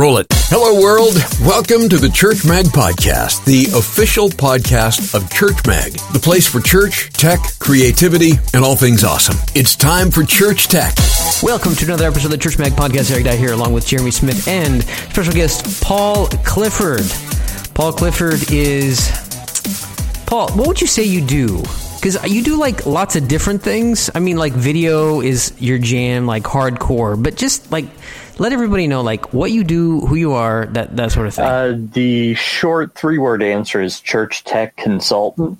Roll it. Hello, world. Welcome to the Church Mag Podcast, the official podcast of Church Mag, the place for church, tech, creativity, and all things awesome. It's time for Church Tech. Welcome to another episode of the Church Mag Podcast. Eric Dye here, along with Jeremy Smith and special guest Paul Clifford. Paul Clifford is. Paul, what would you say you do? Because you do like lots of different things. I mean, like video is your jam, like hardcore, but just like let everybody know like what you do, who you are, that that sort of thing. Uh, the short three word answer is church tech consultant.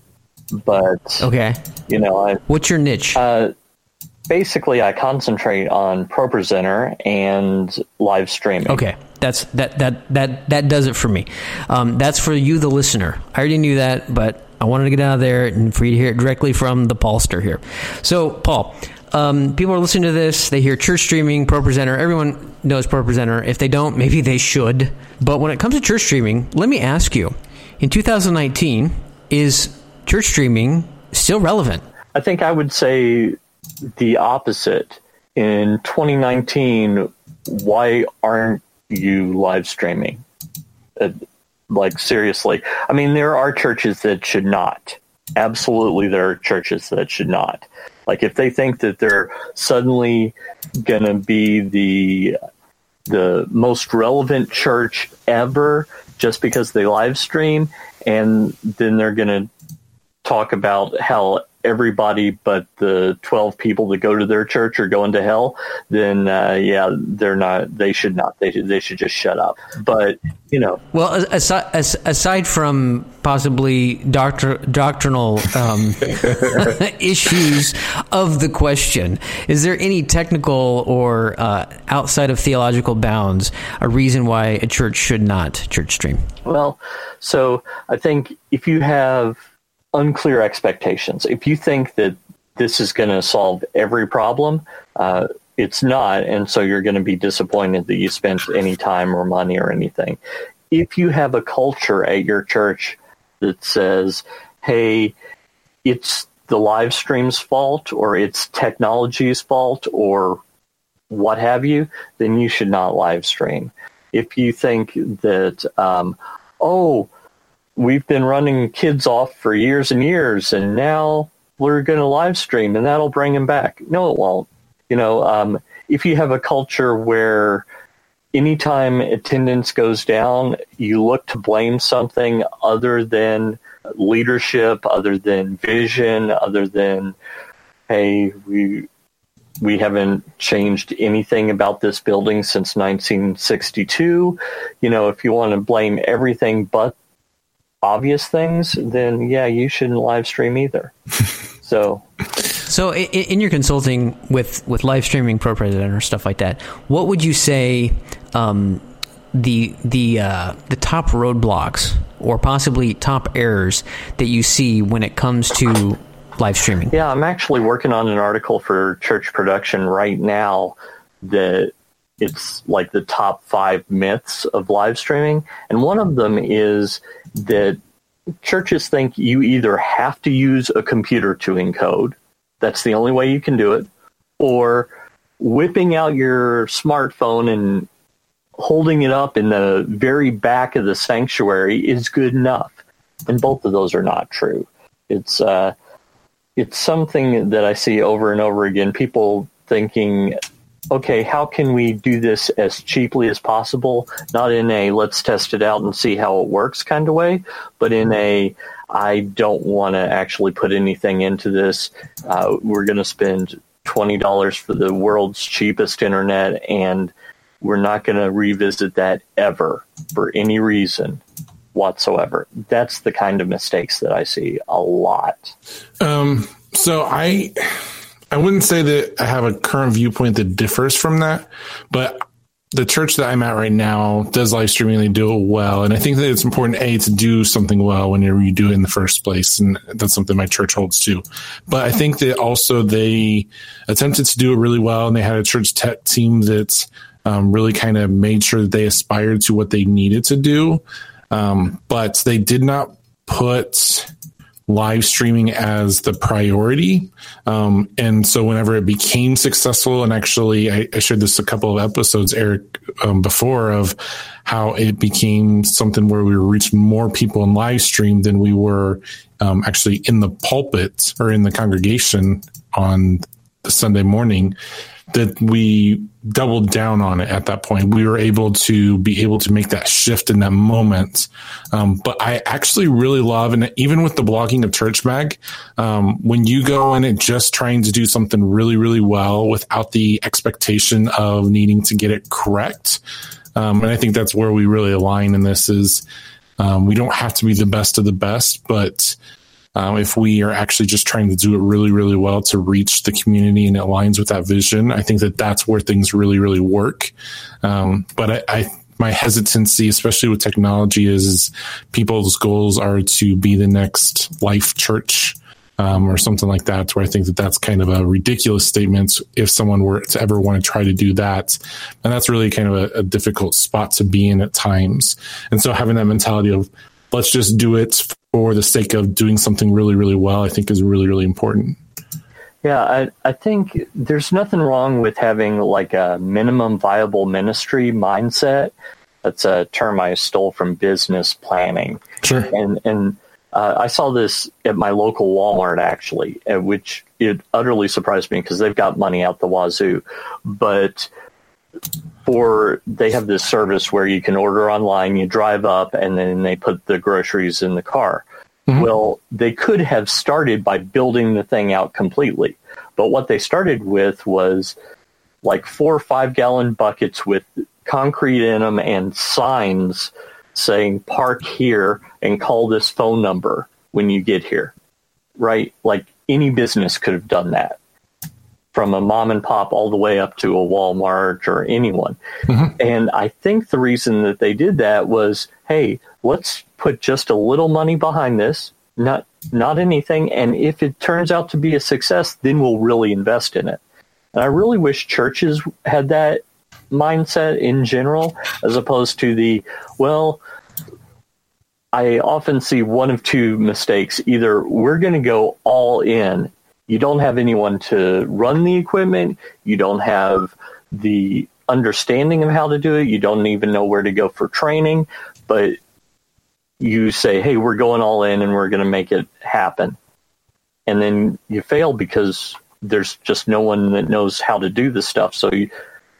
But okay, you know, I, what's your niche? Uh, basically, I concentrate on ProPresenter and live streaming. Okay, that's that that that that does it for me. Um, that's for you, the listener. I already knew that, but I wanted to get out of there and for you to hear it directly from the Paulster here. So, Paul, um, people are listening to this. They hear church streaming, ProPresenter. Everyone knows ProPresenter. If they don't, maybe they should. But when it comes to church streaming, let me ask you: in 2019, is church streaming still relevant? I think I would say the opposite. In 2019, why aren't you live streaming? Like seriously, I mean, there are churches that should not. Absolutely, there are churches that should not. Like if they think that they're suddenly going to be the the most relevant church ever just because they live stream, and then they're going to talk about how everybody but the 12 people that go to their church are going to hell, then uh, yeah, they're not. They should not. They should, they should just shut up. But you know, well, aside, aside from possibly doctor, doctrinal um, issues of the question, is there any technical or uh, outside of theological bounds a reason why a church should not church stream? Well, so I think if you have unclear expectations. If you think that this is going to solve every problem, uh, it's not, and so you're going to be disappointed that you spent any time or money or anything. If you have a culture at your church that says, "Hey, it's the live stream's fault, or it's technology's fault, or what have you," then you should not live stream. If you think that, um, oh, we've been running kids off for years and years, and now we're going to live stream, and that'll bring them back. No, it won't. You know, um, if you have a culture where anytime attendance goes down, you look to blame something other than leadership, other than vision, other than, hey, we we haven't changed anything about this building since 1962. You know, if you want to blame everything but obvious things, then yeah, you shouldn't live stream either. so, so in, in, your consulting with with live streaming ProPresenter or stuff like that, what would you say um, the the uh, the top roadblocks or possibly top errors that you see when it comes to live streaming? Yeah, I'm actually working on an article for Church Production right now that it's like the top five myths of live streaming, and one of them is that churches think you either have to use a computer to encode, that's the only way you can do it, or whipping out your smartphone and holding it up in the very back of the sanctuary is good enough. And both of those are not true. It's uh, it's something that I see over and over again. People thinking okay, how can we do this as cheaply as possible? Not in a let's test it out and see how it works kind of way, but in a I don't want to actually put anything into this. Uh, we're going to spend $20 for the world's cheapest internet, and we're not going to revisit that ever for any reason whatsoever. That's the kind of mistakes that I see a lot. Um, so I I wouldn't say that I have a current viewpoint that differs from that, but the church that I'm at right now does live streaming. They do it well. And I think that it's important, A, to do something well whenever you do it in the first place. And that's something my church holds too. But I think that also they attempted to do it really well. And they had a church tech team that um, really kind of made sure that they aspired to what they needed to do. Um, but they did not put live streaming as the priority. Um, and so whenever it became successful, and actually I, I shared this a couple of episodes, Eric, um, before of how it became something where we reaching more people in live stream than we were um, actually in the pulpit or in the congregation on the Sunday morning that we doubled down on it at that point. We were able to be able to make that shift in that moment. Um, but I actually really love, and even with the blogging of Church Mag, um, when you go in and just trying to do something really, really well without the expectation of needing to get it correct. Um, and I think that's where we really align in this is um, we don't have to be the best of the best, but um, if we are actually just trying to do it really, really well to reach the community and it aligns with that vision, I think that that's where things really, really work. Um, but I, I, my hesitancy, especially with technology, is, is, people's goals are to be the next Life.Church. Um, or something like that, where I think that that's kind of a ridiculous statement if someone were to ever want to try to do that. And that's really kind of a, a difficult spot to be in at times. And so having that mentality of let's just do it for the sake of doing something really, really well, I think is really, really important. Yeah, I, I think there's nothing wrong with having like a minimum viable ministry mindset. That's a term I stole from business planning. Sure. And and uh, I saw this at my local Walmart actually, which it utterly surprised me because they've got money out the wazoo. But for they have this service where you can order online, you drive up, and then they put the groceries in the car. Mm-hmm. Well, they could have started by building the thing out completely, but what they started with was like four or five gallon buckets with concrete in them and signs saying park here and call this phone number when you get here. Right? Like any business could have done that from a mom and pop all the way up to a Walmart or anyone. Mm-hmm. And I think the reason that they did that was, hey, let's put just a little money behind this, not not anything, and if it turns out to be a success, then we'll really invest in it. And I really wish churches had that mindset in general, as opposed to the well. I often see one of two mistakes. Either we're going to go all in you don't have anyone to run the equipment. You don't have the understanding of how to do it. You don't even know where to go for training, but you say, "Hey, we're going all in and we're going to make it happen." And then you fail because there's just no one that knows how to do the stuff. So you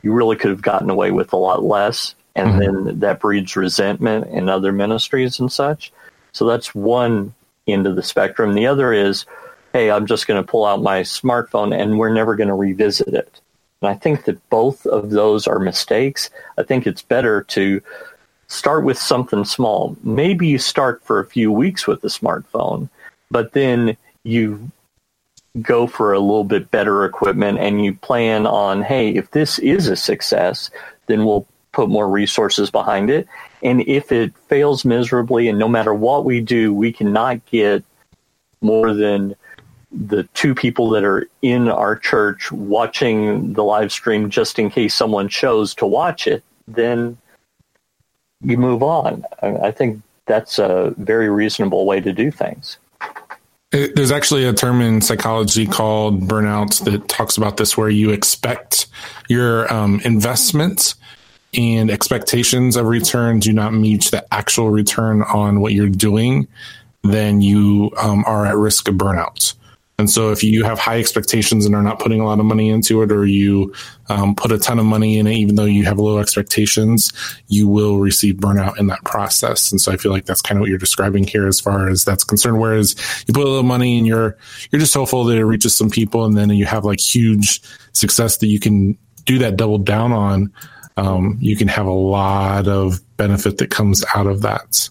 you really could have gotten away with a lot less, and mm-hmm. then that breeds resentment in other ministries and such. So that's one end of the spectrum. The other is hey, I'm just going to pull out my smartphone and we're never going to revisit it. And I think that both of those are mistakes. I think it's better to start with something small. Maybe you start for a few weeks with the smartphone, but then you go for a little bit better equipment and you plan on, hey, if this is a success, then we'll put more resources behind it. And if it fails miserably, and no matter what we do, we cannot get more than the two people that are in our church watching the live stream just in case someone chose to watch it, then you move on. I think that's a very reasonable way to do things. There's actually a term in psychology called burnout that talks about this, where you expect your um, investment and expectations of return do not meet the actual return on what you're doing, then you um, are at risk of burnout. And so if you have high expectations and are not putting a lot of money into it, or you um, put a ton of money in it, even though you have low expectations, you will receive burnout in that process. And so I feel like that's kind of what you're describing here as far as that's concerned. Whereas you put a little money and you're, you're just hopeful that it reaches some people and then you have like huge success that you can do that double down on. Um, you can have a lot of benefit that comes out of that.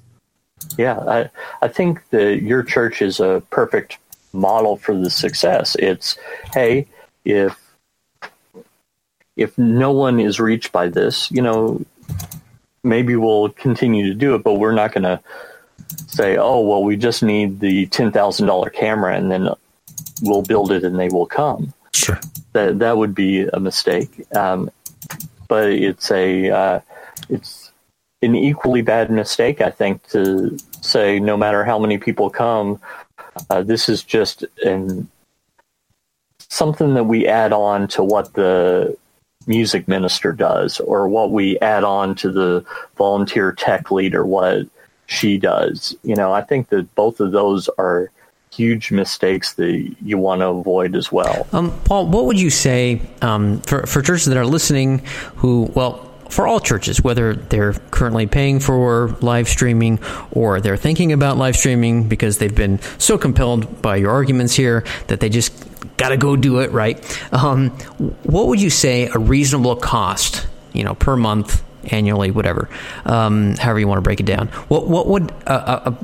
Yeah, I, I think that your church is a perfect model for the success. It's hey, if if no one is reached by this, you know, maybe we'll continue to do it, but we're not going to say, oh, well, we just need the ten thousand dollar camera, and then we'll build it, and they will come. Sure, that that would be a mistake. Um, but it's a uh, it's an equally bad mistake, I think, to say no matter how many people come, Uh, this is just an something that we add on to what the music minister does, or what we add on to the volunteer tech leader, what she does. You know, I think that both of those are huge mistakes that you want to avoid as well. Um, Paul, what would you say um, for for churches that are listening who, well, for all churches, whether they're currently paying for live streaming or they're thinking about live streaming because they've been so compelled by your arguments here that they just got to go do it, right? Um, what would you say a reasonable cost, you know, per month, annually, whatever, um, however you want to break it down? What what would a, a,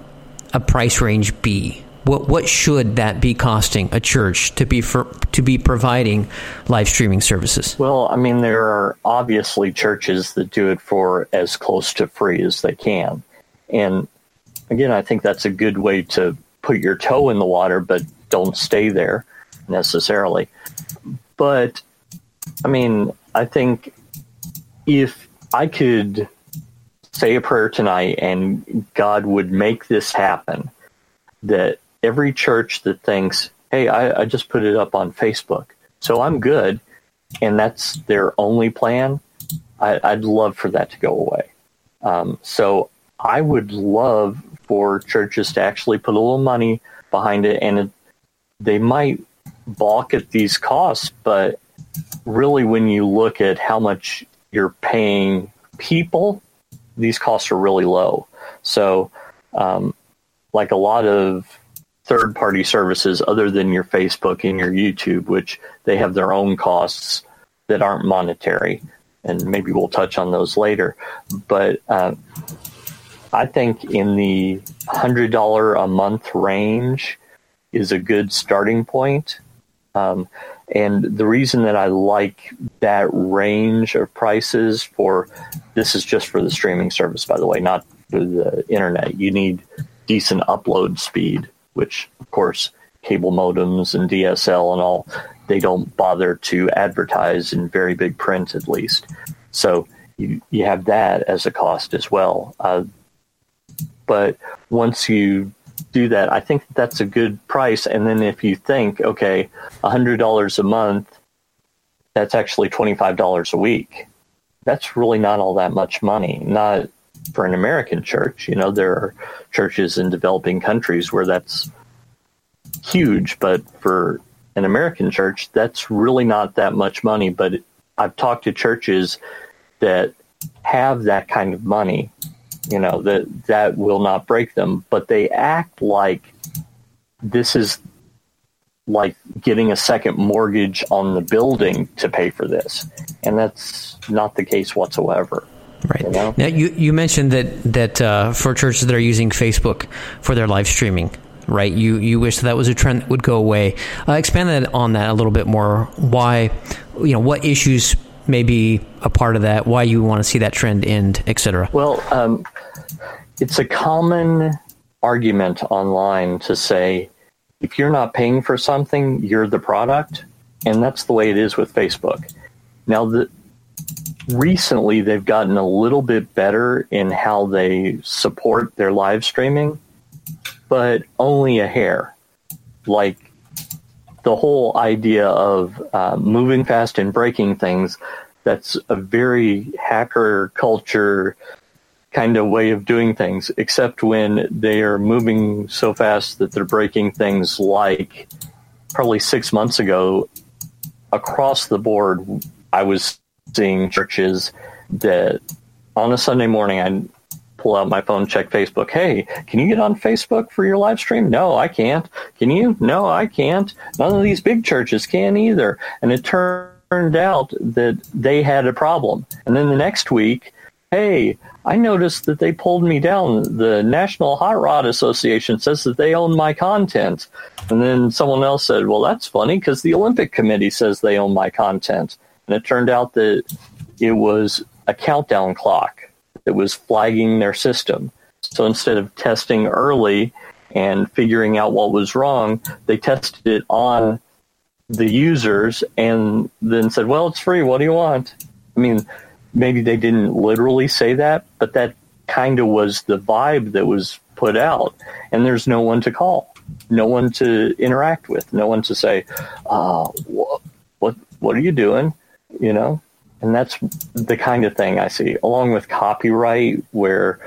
a price range be what what should that be costing a church to be for, to be providing live streaming services? Well, I mean, there are obviously churches that do it for as close to free as they can, and again, I think that's a good way to put your toe in the water, but don't stay there necessarily. But I mean, I think if I could say a prayer tonight and God would make this happen, that every church that thinks, hey, I, I just put it up on Facebook, so I'm good, and that's their only plan, I, would love for that to go away. Um, so I would love for churches to actually put a little money behind it, and it, they might balk at these costs, but really, when you look at how much you're paying people, these costs are really low. So, um, like a lot of third party services other than your Facebook and your YouTube, which they have their own costs that aren't monetary. And maybe we'll touch on those later. But uh, I think in the $100 a month range is a good starting point. Um, and the reason that I like that range of prices for this is just for the streaming service, by the way, not for the internet. You need decent upload speed which of course cable modems and DSL and all they don't bother to advertise in very big print at least. So you you have that as a cost as well. Uh, but once you do that, I think that's a good price. And then if you think, okay, hundred dollars a month, that's actually twenty five dollars a week. That's really not all that much money. Not for an American church. You know, there are churches in developing countries where that's huge, but for an American church, that's really not that much money. But I've talked to churches that have that kind of money, you know, that that will not break them, but they act like this is like getting a second mortgage on the building to pay for this. And that's not the case whatsoever. Right. You know? Now you, you mentioned that that uh, for churches that are using Facebook for their live streaming, right? You you wish that was a trend that would go away. Uh, expand that on that a little bit more. Why, you know, what issues may be a part of that? Why you want to see that trend end, etc. Well, um, it's a common argument online to say if you're not paying for something, you're the product, and that's the way it is with Facebook. Now, the, recently they've gotten a little bit better in how they support their live streaming, but only a hair. Like the whole idea of uh, moving fast and breaking things, that's a very hacker culture kind of way of doing things, except when they are moving so fast that they're breaking things like probably six months ago across the board. I was seeing churches that on a Sunday morning, I pull out my phone, check Facebook. Hey, can you get on Facebook for your live stream? No, I can't. Can you? No, I can't. None of these big churches can either. And it turned out that they had a problem. And then the next week, hey, I noticed that they pulled me down. The National Hot Rod Association says that they own my content. And then someone else said, well, that's funny because the Olympic Committee says they own my content. And it turned out that it was a countdown clock that was flagging their system. So instead of testing early and figuring out what was wrong, they tested it on the users and then said, well, it's free. What do you want? I mean, maybe they didn't literally say that, but that kind of was the vibe that was put out. And there's no one to call. no one to interact with, no one to say, uh, what, what, what are you doing? You know, and that's the kind of thing I see, along with copyright, where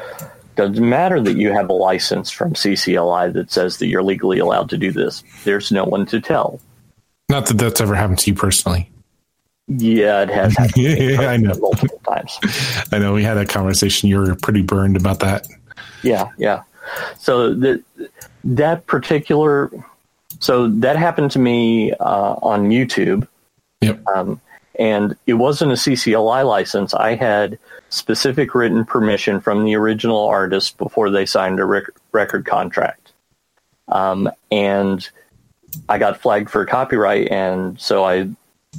doesn't matter that you have a license from CCLI that says that you're legally allowed to do this. There's no one to tell. Not that that's ever happened to you personally. Yeah, it has happened yeah, I know. multiple times. I know we had a conversation. You were pretty burned about that. Yeah, yeah. So that that particular, so that happened to me uh, on YouTube. Yep. Um, and it wasn't a CCLI license. I had specific written permission from the original artist before they signed a rec- record contract. Um, and I got flagged for copyright, and so I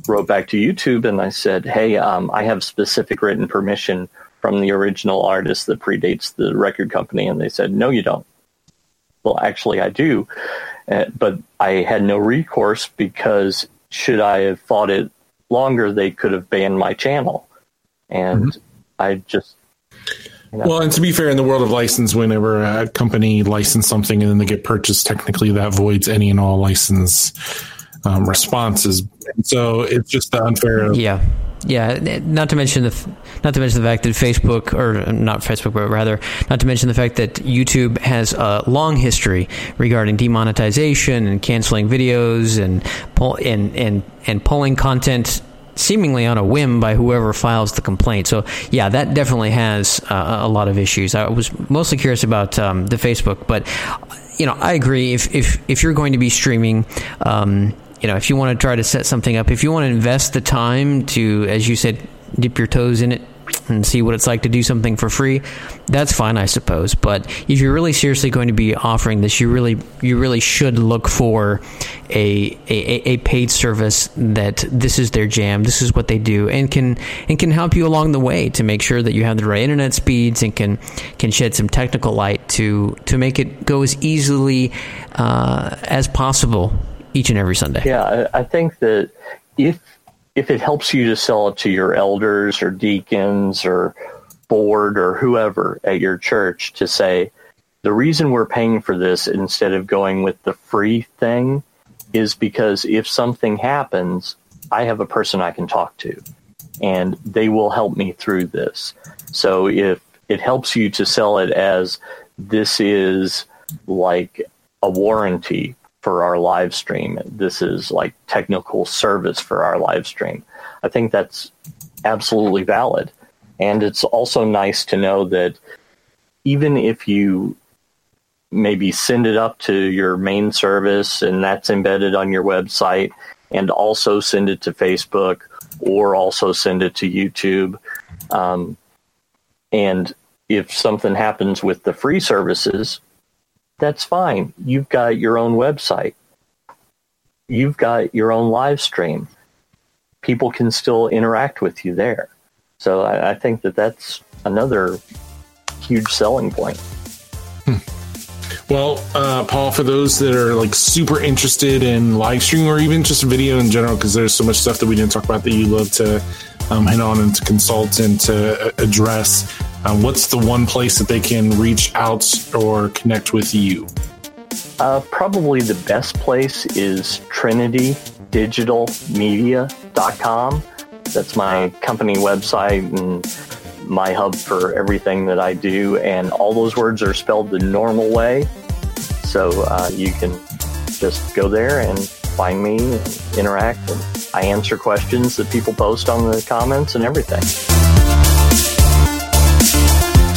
wrote back to YouTube and I said, "Hey, um, I have specific written permission from the original artist that predates the record company," and they said, "No, you don't." Well, actually, I do, uh, but I had no recourse because should I have fought it longer, they could have banned my channel, and mm-hmm. I just. You know. Well, and to be fair, in the world of license, whenever a company licenses something and then they get purchased, technically that voids any and all license um, responses. So it's just the unfair. Yeah. Yeah, not to mention the not to mention the fact that Facebook or not Facebook, but rather not to mention the fact that YouTube has a long history regarding demonetization and canceling videos and pull, and and and pulling content seemingly on a whim by whoever files the complaint. So yeah, that definitely has uh, a lot of issues. I was mostly curious about um, the Facebook, but you know, I agree. If if if you're going to be streaming. Um, you know, if you want to try to set something up, if you want to invest the time to, as you said, dip your toes in it and see what it's like to do something for free, that's fine, I suppose. But if you're really seriously going to be offering this, you really you really should look for a, a, a paid service that this is their jam, this is what they do, and can and can help you along the way to make sure that you have the right internet speeds and can can shed some technical light to to make it go as easily uh, as possible each and every Sunday. Yeah, I think that if if it helps you to sell it to your elders or deacons or board or whoever at your church to say the reason we're paying for this instead of going with the free thing is because if something happens, I have a person I can talk to and they will help me through this. So if it helps you to sell it as this is like a warranty for our live stream. This is like technical service for our live stream. I think that's absolutely valid. And it's also nice to know that even if you maybe send it up to your main service and that's embedded on your website and also send it to Facebook or also send it to YouTube. Um, and if something happens with the free services, that's fine. You've got your own website. You've got your own live stream. People can still interact with you there. So I, I think that that's another huge selling point. Hmm. Well, uh, Paul, for those that are like super interested in live streaming or even just video in general, because there's so much stuff that we didn't talk about that you love to um, hit on and to consult and to uh, address, um, what's the one place that they can reach out or connect with you? Uh, probably the best place is trinitydigitalmedia.com. That's my company website and my hub for everything that I do. And all those words are spelled the normal way. So uh, you can just go there and find me and interact. And I answer questions that people post on the comments and everything.